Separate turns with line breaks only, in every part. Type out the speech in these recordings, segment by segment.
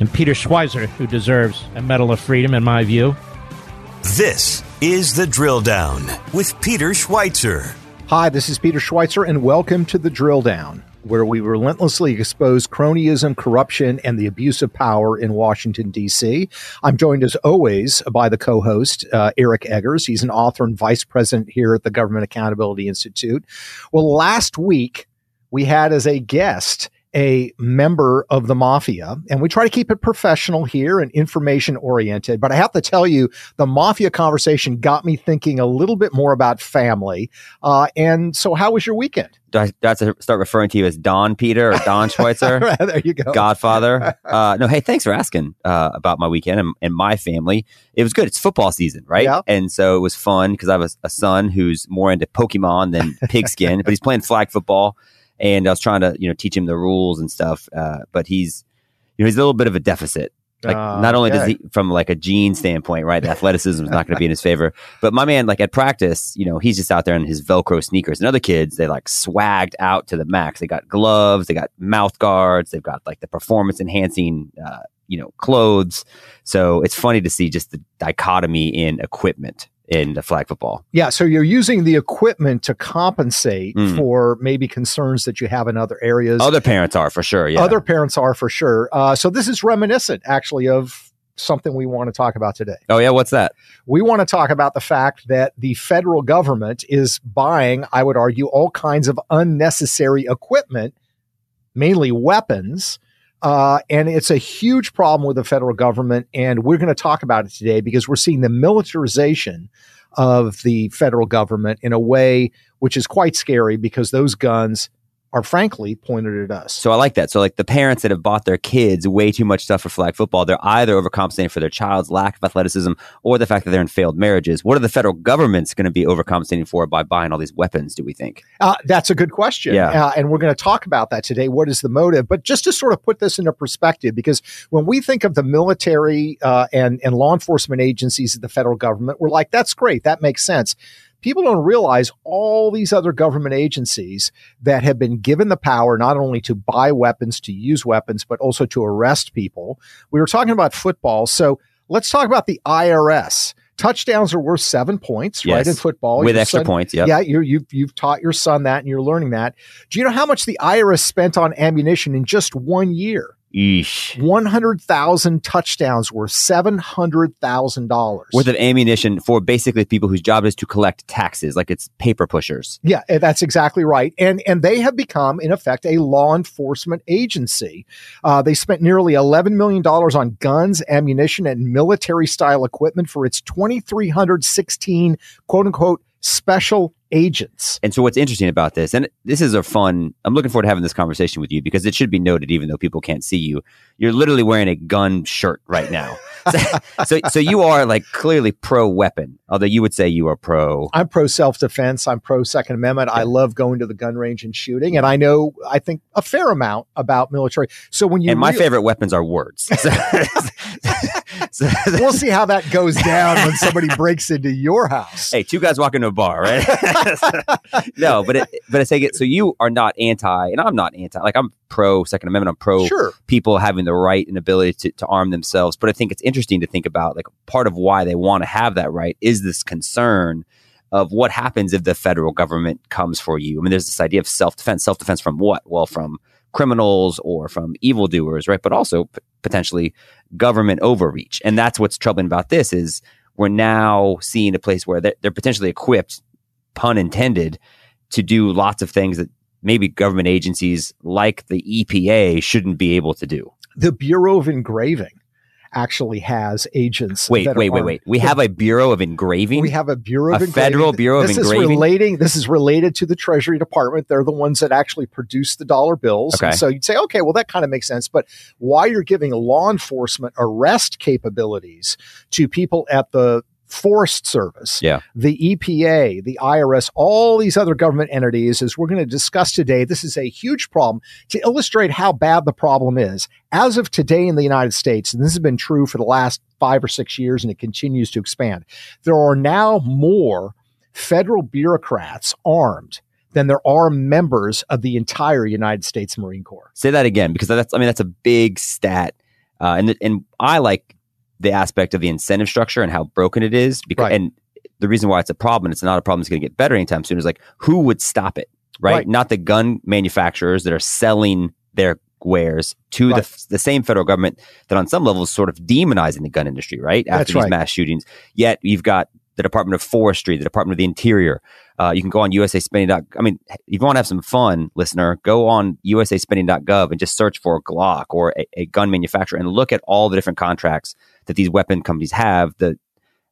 and Peter Schweizer, who deserves a Medal of Freedom, in my view.
This is The Drill Down with Peter Schweizer.
Hi, this is Peter Schweizer, and welcome to The Drill Down, where we relentlessly expose cronyism, corruption, and the abuse of power in Washington, D.C. I'm joined, as always, by the co host, uh, Eric Eggers. He's an author and vice president here at the Government Accountability Institute. Well, last week, we had as a guest a member of the mafia. And we try to keep it professional here and information oriented. But I have to tell you, the mafia conversation got me thinking a little bit more about family. Uh, and so, how was your weekend?
Do I, do I have to start referring to you as Don Peter or Don Schweizer?
there you go.
Godfather. Uh, no, hey, thanks for asking uh, about my weekend and, and, my family. It was good. It's football season, right?
Yeah.
And so it was fun because I have a, a son who's more into Pokemon than pigskin, but he's playing flag football and I was trying to you know teach him the rules and stuff. Uh, but he's you know he's a little bit of a deficit. Like uh, not only okay. does he from like a gene standpoint, right? The athleticism is not going to be in his favor. But my man, like at practice, you know, he's just out there in his Velcro sneakers. And other kids, they like swagged out to the max. They got gloves, they got mouth guards, they've got like the performance enhancing, uh, you know, clothes. So it's funny to see just the dichotomy in equipment in the flag football.
Yeah, so you're using the equipment to compensate mm. for maybe concerns that you have in other areas.
Other parents are for sure. Yeah,
other parents are for sure. Uh, so this is reminiscent, actually, of something we want to talk about today.
Oh yeah, what's that?
We want to talk about the fact that the federal government is buying, I would argue, all kinds of unnecessary equipment, mainly weapons. Uh, and it's a huge problem with the federal government. And we're going to talk about it today because we're seeing the militarization of the federal government in a way which is quite scary because those guns are frankly pointed at us.
So I like that. So like the parents that have bought their kids way too much stuff for flag football, they're either overcompensating for their child's lack of athleticism or the fact that they're in failed marriages. What are the federal governments going to be overcompensating for by buying all these weapons? Do we think?
Uh, that's a good question.
Yeah,
uh, and we're going to talk about that today. What is the motive? But just to sort of put this into perspective, because when we think of the military uh, and and law enforcement agencies of the federal government, we're like, that's great, that makes sense people don't realize all these other government agencies that have been given the power not only to buy weapons, to use weapons, but also to arrest people. We were talking about football. So let's talk about the IRS. Touchdowns are worth seven points,
yes.
right? In football,
with your extra son, points,
yeah, yeah. you you've you've taught your son that, and you're learning that. Do you know how much the IRS spent on ammunition in just one year?
Eesh.
100,000 touchdowns worth $700,000
worth of ammunition for basically people whose job is to collect taxes, like it's paper pushers.
Yeah, eh, that's exactly right. And, and they have become, in effect, a law enforcement agency. Uh, they spent nearly $11 million on guns, ammunition, and military style equipment for its 2,316 quote unquote special agents.
And so what's interesting about this, and this is a fun, I'm looking forward to having this conversation with you because it should be noted, even though people can't see you, you're literally wearing a gun shirt right now. so, so, so, you are like clearly pro weapon, although you would say you are pro.
I'm pro self defense. I'm pro Second Amendment. I love going to the gun range and shooting. And I know, I think, a fair amount about military. So when you.
And my re- favorite weapons are words.
So, we'll see how that goes down when somebody breaks into your house.
Hey, two guys walk into a bar, right? no, but it, but I say it. So you are not anti, and I'm not anti. Like I'm pro Second Amendment. I'm pro
sure.
people having the right and ability to, to arm themselves. But I think it's interesting to think about like part of why they want to have that right is this concern of what happens if the federal government comes for you. I mean, there's this idea of self defense. Self defense from what? Well, from criminals or from evildoers, right? But also p- potentially government overreach. And that's what's troubling about this is we're now seeing a place where they're, they're potentially equipped, pun intended, to do lots of things that maybe government agencies like the EPA shouldn't be able to do.
The Bureau of Engraving actually has agents.
Wait, wait, wait, wait. We have a Bureau of Engraving.
We have a Bureau of
A
Engraving.
federal Bureau of
this
Engraving?
Is relating, this is related to the Treasury Department. They're the ones that actually produce the dollar bills.
Okay.
And so you'd say, okay, well, that kind of makes sense. But why you're giving law enforcement arrest capabilities to people at the Forest Service,
Yeah.
the EPA, the IRS, all these other government entities, as we're going to discuss today, this is a huge problem to illustrate how bad the problem is. As of today in the United States, and this has been true for the last five or six years and it continues to expand, there are now more federal bureaucrats armed than there are members of the entire United States Marine Corps.
Say that again, because that's I mean that's a big stat, uh, and and I like the aspect of the incentive structure and how broken it is. Because
Right.
and the reason why it's a problem, and it's not a problem that's going to get better anytime soon, is like who would stop it, right?
Right.
Not the gun manufacturers that are selling their wares to
Right.
the the same federal government that on some level is sort of demonizing the gun industry, right? After
That's
these
right.
mass shootings, yet you've got the Department of Forestry, the Department of the Interior. Uh, you can go on USA Spending. I mean, if you want to have some fun, listener, go on USAspending.gov and just search for Glock or a, a gun manufacturer and look at all the different contracts that these weapon companies have. The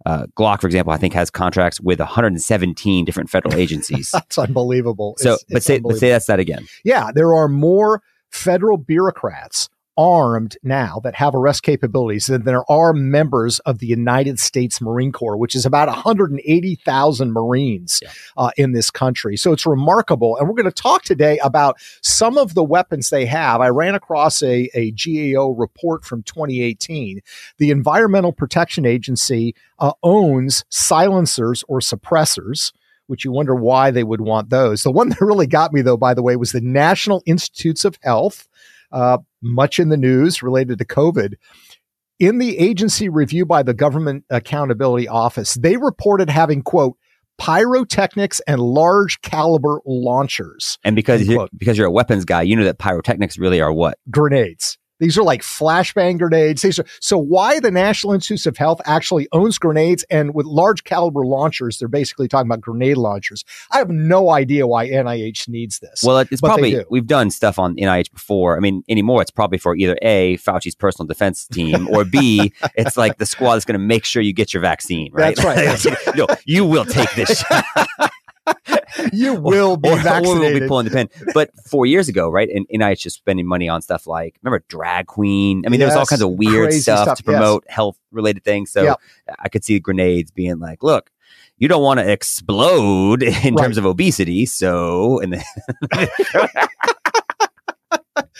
uh, Glock, for example, I think has contracts with 117 different federal agencies.
That's unbelievable.
so,
It's-
but
it's
say, but say that's that again.
yeah, there are more federal bureaucrats armed now that have arrest capabilities than there are members of the United States Marine Corps, which is about 180,000 Marines
Yeah.
uh, in this country. So it's remarkable. And we're going to talk today about some of the weapons they have. I ran across a, a GAO report from 2018. The Environmental Protection Agency uh, owns silencers or suppressors which you wonder why they would want those. The one that really got me, though, by the way, was the National Institutes of Health, uh, much in the news related to COVID. In the agency review by the Government Accountability Office, they reported having, quote, pyrotechnics and large caliber launchers,
And because you're, because you're a weapons guy, you know that pyrotechnics really are what?
grenades. These are like flashbang grenades. These are, so why the National Institutes of Health actually owns grenades and with large caliber launchers, they're basically talking about grenade launchers. I have no idea why NIH needs this.
Well, it's probably
do.
we've done stuff on NIH before. I mean, anymore it's probably for either a Fauci's personal defense team or b it's like the squad that's going to make sure you get your vaccine. Right?
That's right.
no, you will take this.
you will be
or, or
vaccinated.
we'll be pulling the pin. But four years ago, right, and NIH is spending money on stuff like remember drag queen. I mean, there was all kinds of weird stuff,
stuff,
to promote health related things. So
Yep.
I could see grenades being like, look. You don't want to explode in
Right.
terms of obesity, so and then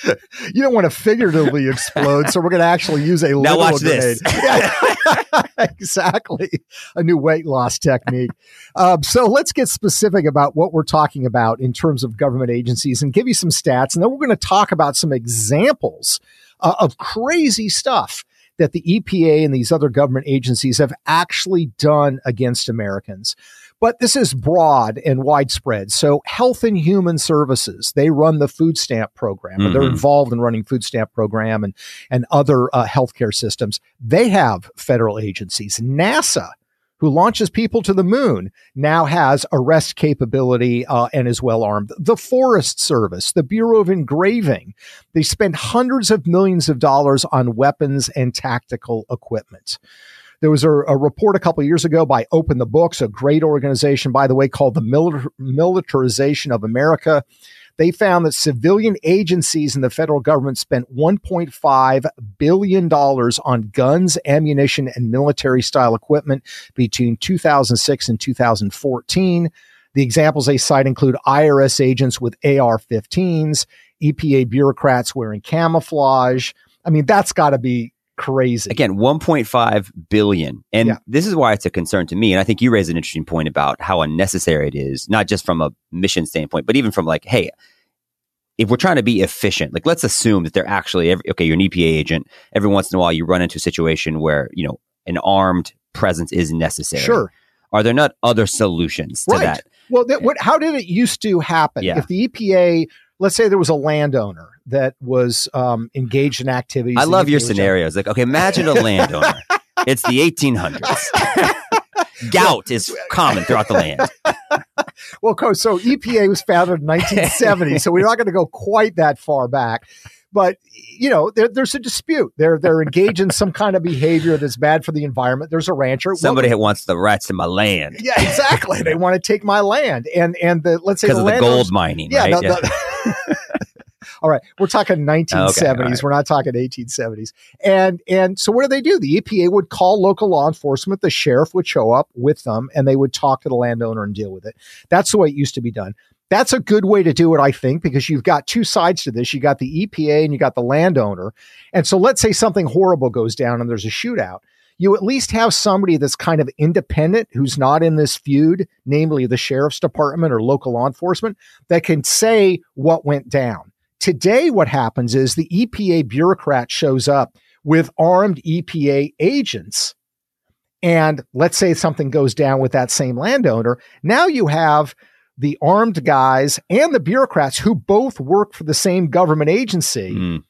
you don't want to figuratively explode, so we're going to actually use a
Now watch
grenade.
this.
Exactly, a new weight loss technique. um, so let's get specific about what we're talking about in terms of government agencies, and give you some stats, and then we're going to talk about some examples uh, of crazy stuff that the EPA and these other government agencies have actually done against Americans. But this is broad and widespread. So Health and Human Services, they run the food stamp program, or they're
Mhm.
involved in running food stamp program and, and other uh, healthcare systems. They have federal agencies. NASA, who launches people to the moon, now has arrest capability uh, and is well armed. The Forest Service, the Bureau of Engraving, they spend hundreds of millions of dollars on weapons and tactical equipment. There was a, a report a couple years ago by Open the Books, a great organization, by the way, called the Militar- Militarization of America. They found that civilian agencies in the federal government spent $1.5 billion on guns, ammunition, and military style equipment between 2006 and 2014. The examples they cite include IRS agents with AR 15s, EPA bureaucrats wearing camouflage. I mean, that's got to be crazy.
again 1.5 billion and
Yeah.
this is why it's a concern to me and i think you raised an interesting point about how unnecessary it is not just from a mission standpoint but even from like hey if we're trying to be efficient like let's assume that they're actually every, okay you're an epa agent every once in a while you run into a situation where you know an armed presence is necessary
Sure.
are there not other solutions to
Right.
that
Well, that, eh, what, how did it used to happen?
Yeah.
If the EPA, let's say there was a landowner that was um, engaged in activities.
i love your scenarios like okay imagine a landowner it's the 1800s gout is common throughout the land
Well, co- so EPA was founded in 1970, so we're not going to go quite that far back. but you know, there, there's a dispute. They're they're engaged in some kind of behavior that's bad for the environment. There's a rancher.
Somebody
Well,
wants the rats in my land
yeah, exactly. they want to take my land, and and the let's say
because
the
of the gold mining,
Yeah,
right?
no, no. All right, we're talking 1970s.
all right.
We're not talking 1870s. And and so what do they do? The EPA would call local law enforcement. The sheriff would show up with them, and they would talk to the landowner and deal with it. That's the way it used to be done. That's a good way to do it, I think, because you've got two sides to this. You got the EPA and you got the landowner. And so let's say something horrible goes down and there's a shootout. You at least have somebody that's kind of independent who's not in this feud, namely the sheriff's department or local law enforcement, that can say what went down. Today, what happens is the EPA bureaucrat shows up with armed EPA agents. And let's say something goes down with that same landowner. Now you have the armed guys and the bureaucrats who both work for the same government agency
Mm.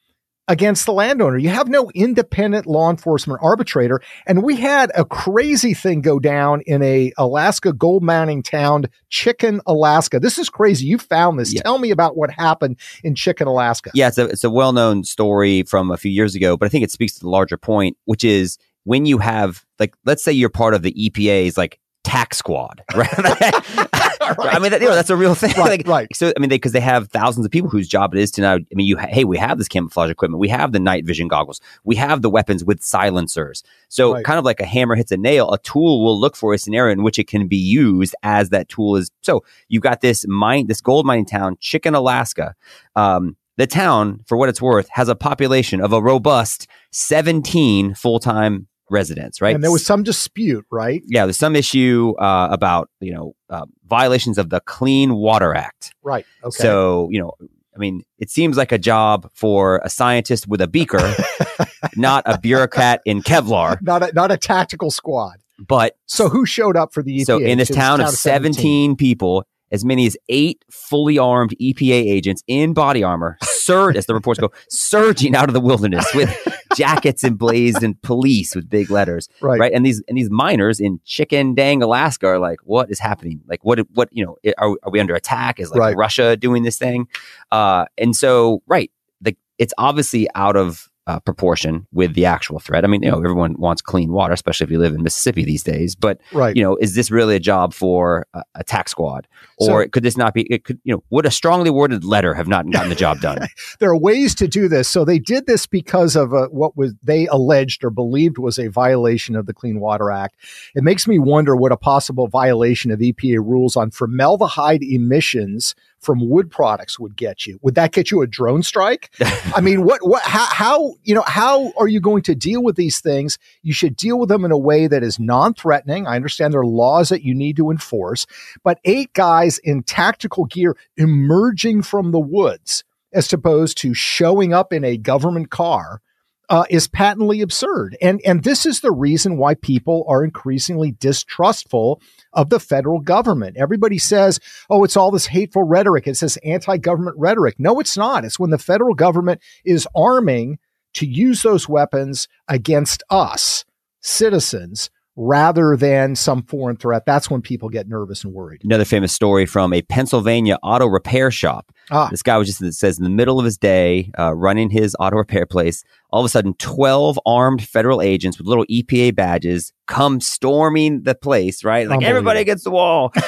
Against the landowner. You have no independent law enforcement arbitrator. And we had a crazy thing go down in a Alaska gold mining town, Chicken, Alaska. This is crazy. You found this.
Yeah.
Tell me about what happened in Chicken, Alaska.
Yeah, it's a it's a well known story from a few years ago, but I think it speaks to the larger point, which is when you have like, let's say you're part of the EPA's like tax squad, right? I mean, that, you know, that's a real thing.
Right,
Like,
right.
So, I mean, because they, have thousands of people whose job it is to now. I mean, you ha- hey, we have this camouflage equipment, we have the night vision goggles, we have the weapons with silencers. So,
Right.
kind of like a hammer hits a nail, a tool will look for a scenario in which it can be used as that tool is. So, you've got this mine, this gold mining town, Chicken, Alaska. Um, the town, for what it's worth, has a population of a robust 17 full time residents, right?
And there was some dispute, right?
yeah, there's some issue uh, about you know uh, violations of the Clean Water Act.
Right. Okay.
So you know, I mean, it seems like a job for a scientist with a beaker, not a bureaucrat in Kevlar.
not a, not a tactical squad.
But
So who showed up for the EPA?
so in this
to
town of 17 people, as many as eight fully armed EPA agents in body armor, surge as the reports go, surging out of the wilderness with jackets emblazed in police with big letters.
Right.
right? And these and these miners in Chicken Dang, Alaska, are like, what is happening? Like, what what you know? Are, are we under attack? Is like
Right.
Russia doing this thing? Uh, and so, right, the, it's obviously out of uh, proportion with the actual threat. I mean, you know, everyone wants clean water, especially if you live in Mississippi these days. But
Right.
you know, is this really a job for a, a tax squad, or
So-
could this not be? It could, you know, would a strongly worded letter have not gotten the job done?
there are ways to do this. So they did this because of uh what was they alleged or believed was a violation of the Clean Water Act. It makes me wonder what a possible violation of EPA rules on formaldehyde emissions from wood products would get you. Would that get you a drone strike? I mean, what, what, how, how, you know, how are you going to deal with these things? You should deal with them in a way that is non-threatening. I understand there are laws that you need to enforce, but eight guys in tactical gear emerging from the woods as opposed to showing up in a government car uh, is patently absurd. And and this is the reason why people are increasingly distrustful of the federal government. Everybody says, "Oh, it's all this hateful rhetoric. It's this anti-government rhetoric." No, it's not. It's when the federal government is arming to use those weapons against us, citizens, rather than some foreign threat. That's when people get nervous and worried.
Another famous story from a Pennsylvania auto repair shop.
Ah.
This guy was just, it says, in the middle of his day, uh, running his auto repair place. All of a sudden, 12 armed federal agents with little EPA badges come storming the place, right? Like, everybody against the wall.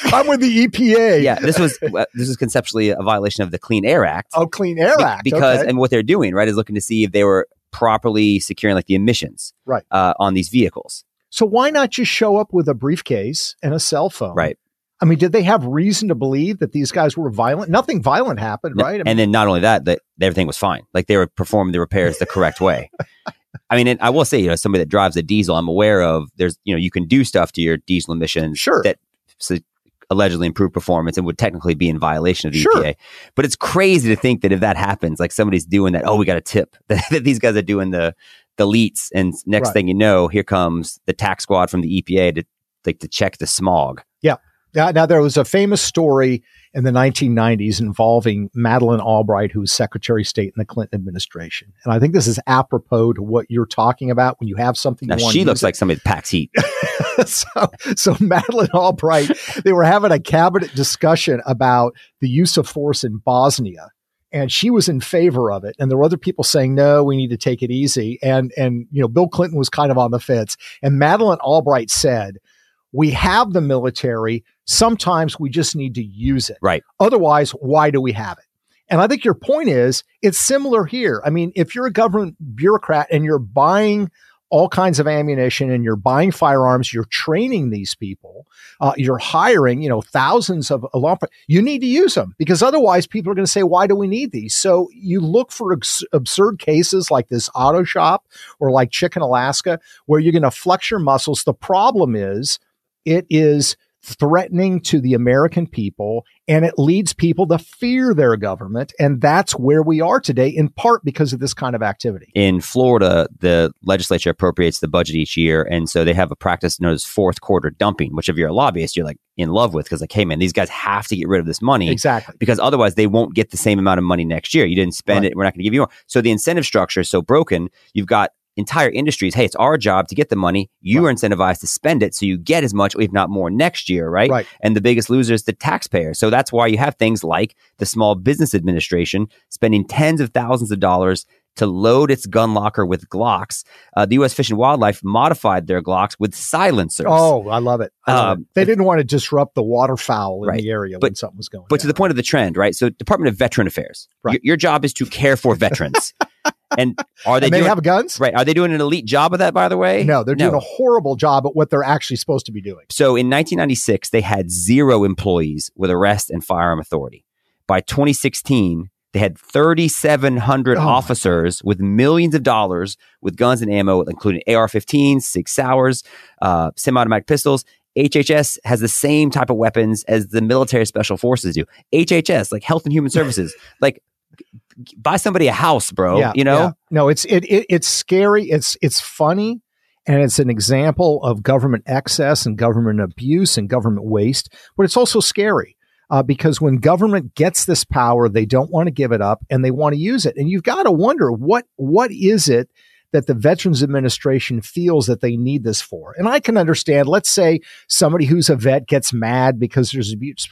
I'm with the EPA.
yeah, this was uh, this is conceptually a violation of the Clean Air Act.
Oh, Clean Air
Be-
Act.
because
okay.
and what they're doing right is looking to see if they were properly securing like the emissions
Right.
uh, on these vehicles
So why not just show up with a briefcase and a cell phone?
right
I mean, did they have reason to believe that these guys were violent? Nothing violent happened, right? I mean,
and then not only that that everything was fine like they were performing the repairs the correct way i mean and i will say you know somebody that drives a diesel i'm aware of there's you know you can do stuff to your diesel emissions
Sure.
that so allegedly improved performance and would technically be in violation of the
Sure.
EPA. But it's crazy to think that if that happens, like somebody's doing that, oh, we got a tip that, that these guys are doing the the leets, and next
Right.
thing you know, here comes the tax squad from the EPA to like to check the smog. Yeah.
Now, now there was a famous story in the 1990s involving Madeleine Albright, who was Secretary of State in the Clinton administration. And I think this is apropos to what you're talking about when you have something
Now
you want
she looks like somebody that packs heat.
so, so Madeleine Albright, they were having a cabinet discussion about the use of force in Bosnia. and she was in favor of it and there were other people saying no we need to take it easy and and you know bill clinton was kind of on the fence and madeleine albright said we have the military sometimes we just need to use it
Right.
otherwise why do we have it and i think your point is it's similar here i mean if you're a government bureaucrat and you're buying all kinds of ammunition and you're buying firearms you're training these people uh, you're hiring, you know, thousands of law. You need to use them because otherwise, people are going to say, "Why do we need these?" So you look for ex- absurd cases like this auto shop or like Chicken Alaska, where you're going to flex your muscles. The problem is, it is threatening to the American people and it leads people to fear their government. And that's where we are today, in part because of this kind of activity.
In Florida, the legislature appropriates the budget each year. And so they have a practice known as fourth quarter dumping, which if you're a lobbyist, you're like in love with because, like, hey, man, these guys have to get rid of this money.
Exactly.
Because otherwise, they won't get the same amount of money next year. You didn't spend
Right.
it. We're not going to give you more. So the incentive structure is so broken. You've got entire industries. Hey, it's our job to get the money. You are incentivized to spend it. So you get as much, if not more, next year, right?
Right.
And the biggest loser is the taxpayer. So that's why you have things like the Small Business Administration spending tens of thousands of dollars to load its gun locker with Glocks. Uh, the U.S. Fish and Wildlife modified their Glocks with silencers.
Oh, I love it. I love
Um,
it. They didn't want to disrupt the waterfowl in
Right.
the area when something was going
But to the point of the trend, right? So, Department of Veteran Affairs,
Right.
your, your job is to care for veterans. and are they
and they
doing
have guns?
right? Are they doing an elite job of that? By the way,
No, they're doing a horrible job at what they're actually supposed to be doing.
So in 1996, they had zero employees with arrest and firearm authority. By 2016, they had 3,700
Oh
officers with millions of dollars with guns and ammo, including AR-15s, Sig Sauers, uh, semi-automatic pistols. HHS has the same type of weapons as the military special forces do. HHS, like Health and Human Services, like buy somebody a house, bro. you know,
yeah. no, it's it, it it's scary. It's it's funny, and it's an example of government excess and government abuse and government waste. But it's also scary uh, because when government gets this power, they don't want to give it up and they want to use it. And you've got to wonder what what is it that the Veterans Administration feels that they need this for. And I can understand. Let's say somebody who's a vet gets mad because there's abuse.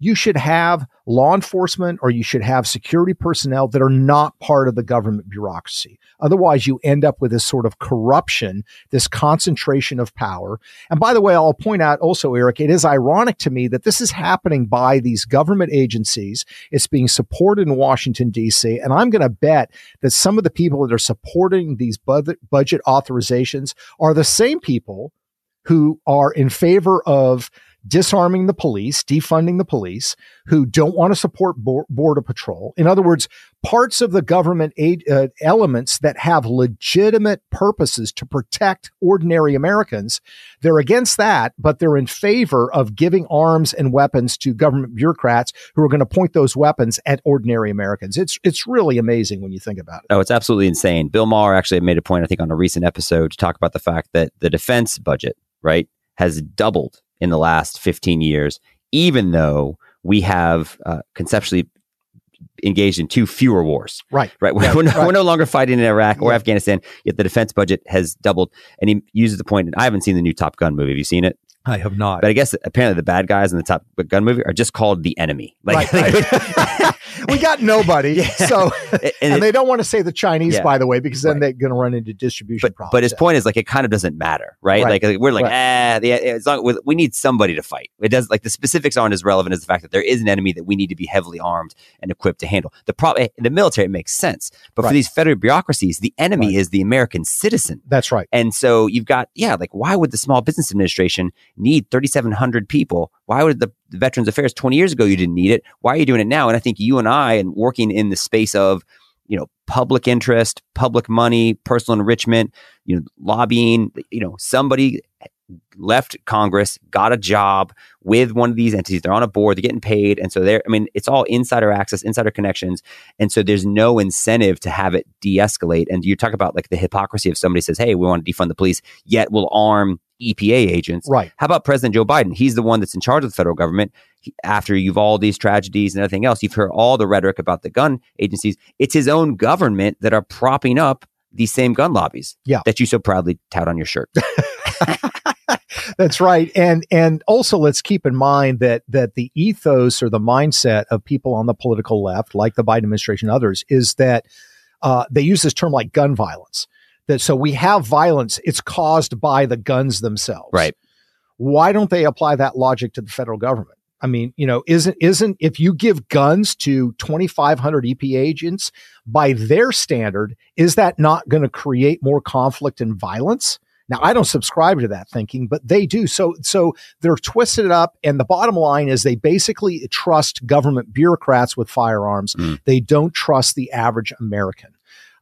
You should have law enforcement or you should have security personnel that are not part of the government bureaucracy. Otherwise, you end up with this sort of corruption, this concentration of power. And by the way, I'll point out also, Eric, it is ironic to me that this is happening by these government agencies. It's being supported in Washington, D.C. And I'm going to bet that some of the people that are supporting these budget authorizations are the same people who are in favor of disarming the police, defunding the police, who don't want to support bor- border patrol. In other words, parts of the government aid, uh, elements that have legitimate purposes to protect ordinary Americans, they're against that, but they're in favor of giving arms and weapons to government bureaucrats who are going to point those weapons at ordinary Americans. It's it's really amazing when you think about it.
Oh, it's absolutely insane. Bill Maher actually made a point, I think, on a recent episode to talk about the fact that the defense budget, right, has doubled in the last 15 years, even though we have uh, conceptually engaged in two fewer wars.
Right.
Right. We're,
Yeah,
we're, no,
right.
we're no longer fighting in Iraq or
Yeah.
Afghanistan, yet the defense budget has doubled. And he uses the point, and I haven't seen the new Top Gun movie. Have you seen it?
I have not.
But I guess apparently the bad guys in the Top Gun movie are just called the enemy. Like,
Right, right. we got nobody.
Yeah.
So,
and,
and
it-
they don't want to say the Chinese,
Yeah.
by the way, because then
Right.
they're going to run into distribution
but
problems.
but his point is like it kind of doesn't matter, right?
Right.
Like, we're like, ah, the, as long we, we need somebody to fight. It does like the specifics aren't as relevant as the fact that there is an enemy that we need to be heavily armed and equipped to handle. The problem in the military it makes sense, but for these federal bureaucracies, the enemy is the American citizen.
That's right.
And so you've got, yeah, like why would the Small Business Administration need 3,700 people? Why would the, Veterans Affairs 20 years ago you didn't need it? Why are you doing it now? And I think you and I, and working in the space of, you know, public interest, public money, personal enrichment, you know, lobbying, you know, somebody left Congress, got a job with one of these entities. They're on a board, they're getting paid. And so they're, I mean, it's all insider access, insider connections. And so there's no incentive to have it de escalate. And you talk about like the hypocrisy of somebody says, hey, we want to defund the police, yet we'll arm EPA agents.
Right.
How about President Joe Biden? He's the one that's in charge of the federal government. He, after you've all these tragedies and everything else, you've heard all the rhetoric about the gun agencies. It's his own government that are propping up these same gun lobbies
Yeah.
that you so proudly tout on your shirt.
That's right. And and also let's keep in mind that that the ethos or the mindset of people on the political left, like the Biden administration and others, is that uh, they use this term like gun violence. That so we have violence, it's caused by the guns themselves.
Right.
Why don't they apply that logic to the federal government? I mean, you know, isn't isn't if you give guns to 2500 EP agents by their standard, is that not going to create more conflict and violence? Now, I don't subscribe to that thinking, but they do. So, so they're twisted up. And the bottom line is they basically trust government bureaucrats with firearms.
Mm.
They don't trust the average American.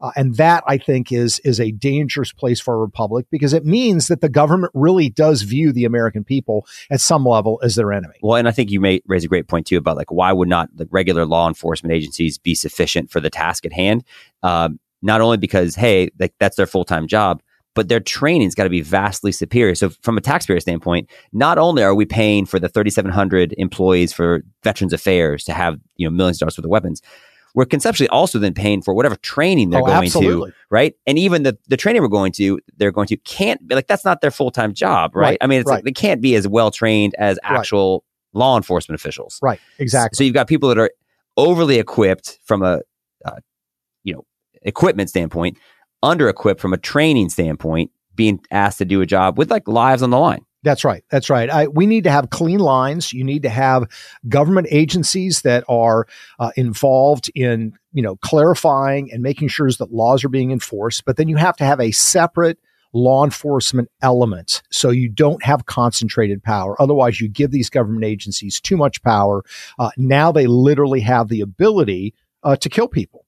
Uh, and that I think is is a dangerous place for a republic because it means that the government really does view the American people at some level as their enemy.
Well, and I think you may raise a great point too about like why would not the regular law enforcement agencies be sufficient for the task at hand? Um, not only because hey, like that's their full time job, but their training's got to be vastly superior. So from a taxpayer standpoint, not only are we paying for the 3,700 employees for Veterans Affairs to have you know millions of dollars worth of weapons, we're conceptually also then paying for whatever training they're
Oh,
going
absolutely.
to, right? And even the the training we're going to, they're going to can't be like that's not their full time job, right?
Right,
I mean, it's
right.
like they can't be as well trained as
Right.
actual law enforcement officials,
Right. Exactly.
so you've got people that are overly equipped from a, uh, you know, equipment standpoint, under equipped from a training standpoint, being asked to do a job with like lives on the line.
That's right. That's right. I, we need to have clean lines. You need to have government agencies that are uh, involved in, you know, clarifying and making sure that laws are being enforced. But then you have to have a separate law enforcement element so you don't have concentrated power. Otherwise, you give these government agencies too much power. Uh, now they literally have the ability uh, to kill people.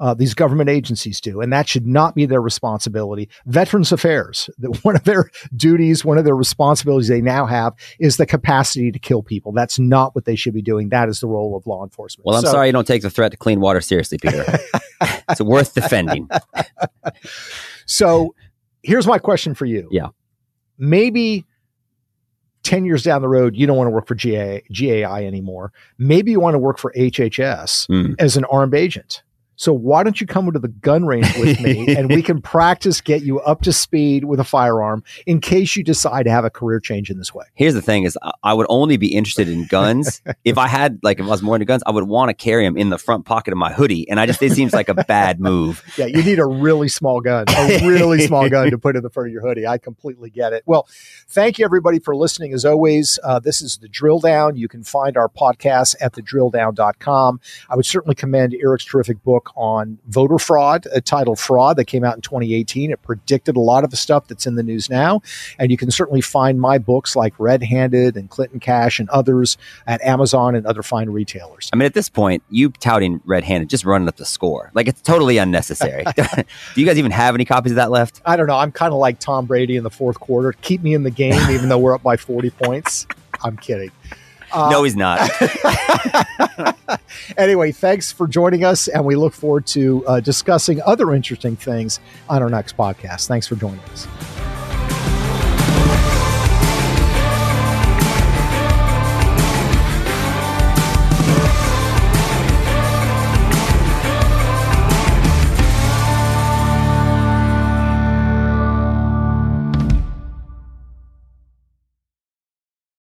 Uh, these government agencies do, and that should not be their responsibility. Veterans Affairs, that one of their duties, one of their responsibilities they now have is the capacity to kill people. That's not what they should be doing. That is the role of law enforcement.
Well, I'm
So-
sorry you don't take the threat to clean water seriously, Peter. it's worth defending.
So here's my question for you.
Yeah.
Maybe 10 years down the road, you don't want to work for GA, GAI anymore. Maybe you want to work for HHS
Mm.
as an armed agent. So why don't you come to the gun range with me and we can practice, get you up to speed with a firearm in case you decide to have a career change in this way?
Here's the thing: is I- I would only be interested in guns if I had like if I was more into guns. I would want to carry them in the front pocket of my hoodie, and I just it seems like a bad move.
Yeah, you need a really small gun, a really small gun to put in the front of your hoodie. I completely get it. Well, thank you everybody for listening. As always, uh, this is the Drill Down. You can find our podcast at thedrilldown.com. I would certainly commend Eric's terrific book on voter fraud, uh, title Fraud, that came out in 2018. It predicted a lot of the stuff that's in the news now. And you can certainly find my books like Red Handed and Clinton Cash and others at Amazon and other fine retailers.
I mean, at this point, you touting red handed, just running up the score. Like it's totally unnecessary. Do you guys even have any copies of that left?
I don't know. I'm kind of like Tom Brady in the fourth quarter. Keep me in the game, even though we're up by 40 points. I'm kidding. Uh,
no, he's not.
anyway, thanks for joining us, and we look forward to uh, discussing other interesting things on our next podcast. Thanks for joining us.